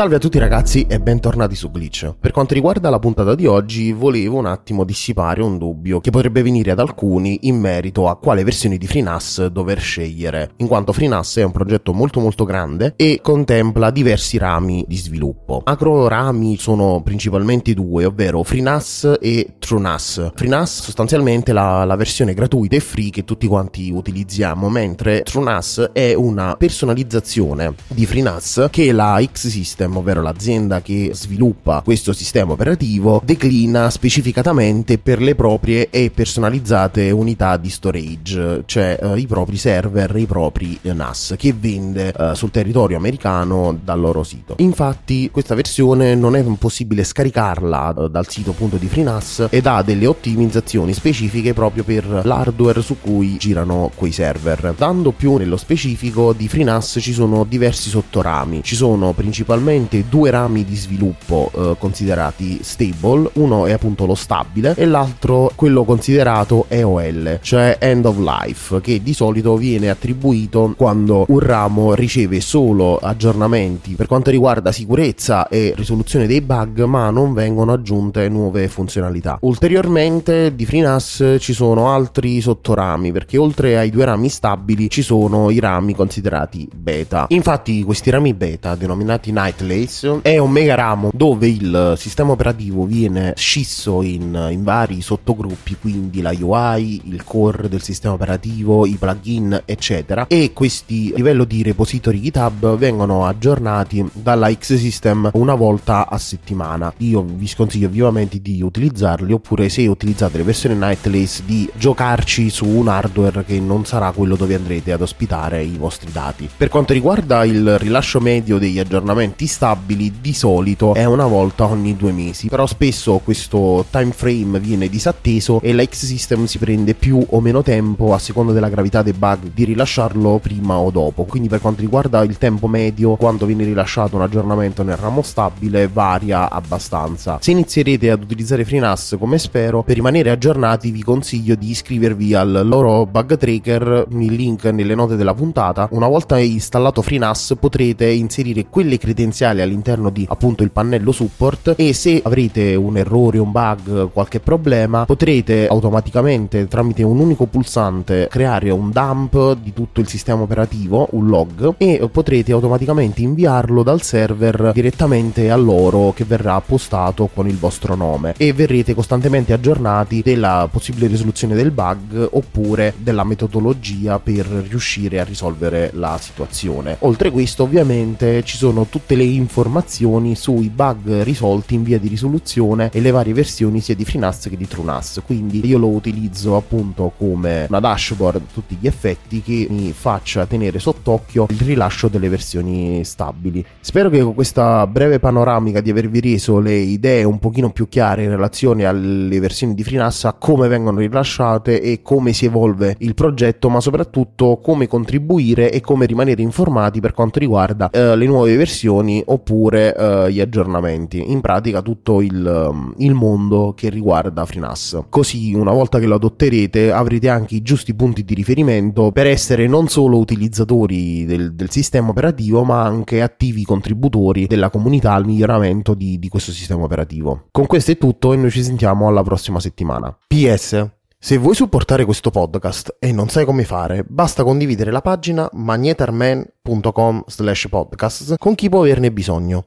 Salve a tutti ragazzi e bentornati su Glitch. Per quanto riguarda la puntata di oggi, volevo un attimo dissipare un dubbio che potrebbe venire ad alcuni in merito a quale versione di FreeNAS dover scegliere, in quanto FreeNAS è un progetto molto molto grande e contempla diversi rami di sviluppo. Acro rami sono principalmente due, ovvero FreeNAS e FreeNAS sostanzialmente la, la versione gratuita e free che tutti quanti utilizziamo, mentre TrueNAS è una personalizzazione di FreeNAS che la X-System System, ovvero l'azienda che sviluppa questo sistema operativo, declina specificatamente per le proprie e personalizzate unità di storage, cioè eh, i propri server, i propri NAS che vende eh, sul territorio americano dal loro sito. Infatti questa versione non è possibile scaricarla eh, dal sito appunto di FreeNAS ed ha delle ottimizzazioni specifiche proprio per l'hardware su cui girano quei server. Dando più nello specifico di FreeNAS ci sono diversi sottorami, ci sono principalmente due rami di sviluppo eh, considerati stable, uno è appunto lo stabile e l'altro quello considerato EOL, cioè end of life, che di solito viene attribuito quando un ramo riceve solo aggiornamenti per quanto riguarda sicurezza e risoluzione dei bug, ma non vengono aggiunte nuove funzionalità. Ulteriormente di FreeNAS ci sono altri sottorami, perché oltre ai due rami stabili ci sono i rami considerati beta. Infatti questi rami beta, denominati Night Atlas è un mega ramo dove il sistema operativo viene scisso in, in vari sottogruppi, quindi la UI, il core del sistema operativo, i plugin, eccetera. E questi livello di repository GitHub vengono aggiornati dalla X-System una volta a settimana. Io vi sconsiglio vivamente di utilizzarli oppure se utilizzate le versioni Nightlace di giocarci su un hardware che non sarà quello dove andrete ad ospitare i vostri dati. Per quanto riguarda il rilascio medio degli aggiornamenti stabili di solito è una volta ogni due mesi, però spesso questo time frame viene disatteso e la X-System si prende più o meno tempo a seconda della gravità dei bug di rilasciarlo prima o dopo. Quindi per quanto riguarda il tempo medio quando viene rilasciato un aggiornamento nel ramo stabile varia abbastanza. Se inizierete ad utilizzare FreeNAS come spero, per rimanere aggiornati vi consiglio di iscrivervi al loro bug tracker, il link nelle note della puntata. Una volta installato FreeNAS potrete inserire quelle credenziali all'interno di appunto il pannello support e se avrete un errore, un bug, qualche problema potrete automaticamente tramite un unico pulsante creare un dump di tutto il sistema operativo, un log e potrete automaticamente inviarlo dal server direttamente a loro che verrà postato con il vostro nome e verrete costantemente aggiornati della possibile risoluzione del bug oppure della metodologia per riuscire a risolvere la situazione. Oltre questo ovviamente ci sono tutte le informazioni sui bug risolti in via di risoluzione e le varie versioni sia di FreeNAS che di TrueNAS. Quindi io lo utilizzo appunto come una dashboard a tutti gli effetti che mi faccia tenere sott'occhio il rilascio delle versioni stabili. Spero che con questa breve panoramica di avervi reso le idee un pochino più chiare in relazione alle versioni di FreeNAS, come vengono rilasciate e come si evolve il progetto, ma soprattutto come contribuire e come rimanere informati per quanto riguarda eh, le nuove versioni oppure uh, gli aggiornamenti, in pratica tutto il, um, il mondo che riguarda FreeNAS. Così una volta che lo adotterete avrete anche i giusti punti di riferimento per essere non solo utilizzatori del, del sistema operativo ma anche attivi contributori della comunità al miglioramento di, di questo sistema operativo. Con questo è tutto e noi ci sentiamo alla prossima settimana. PS se vuoi supportare questo podcast e non sai come fare, basta condividere la pagina magnetarman.com slash podcast con chi può averne bisogno.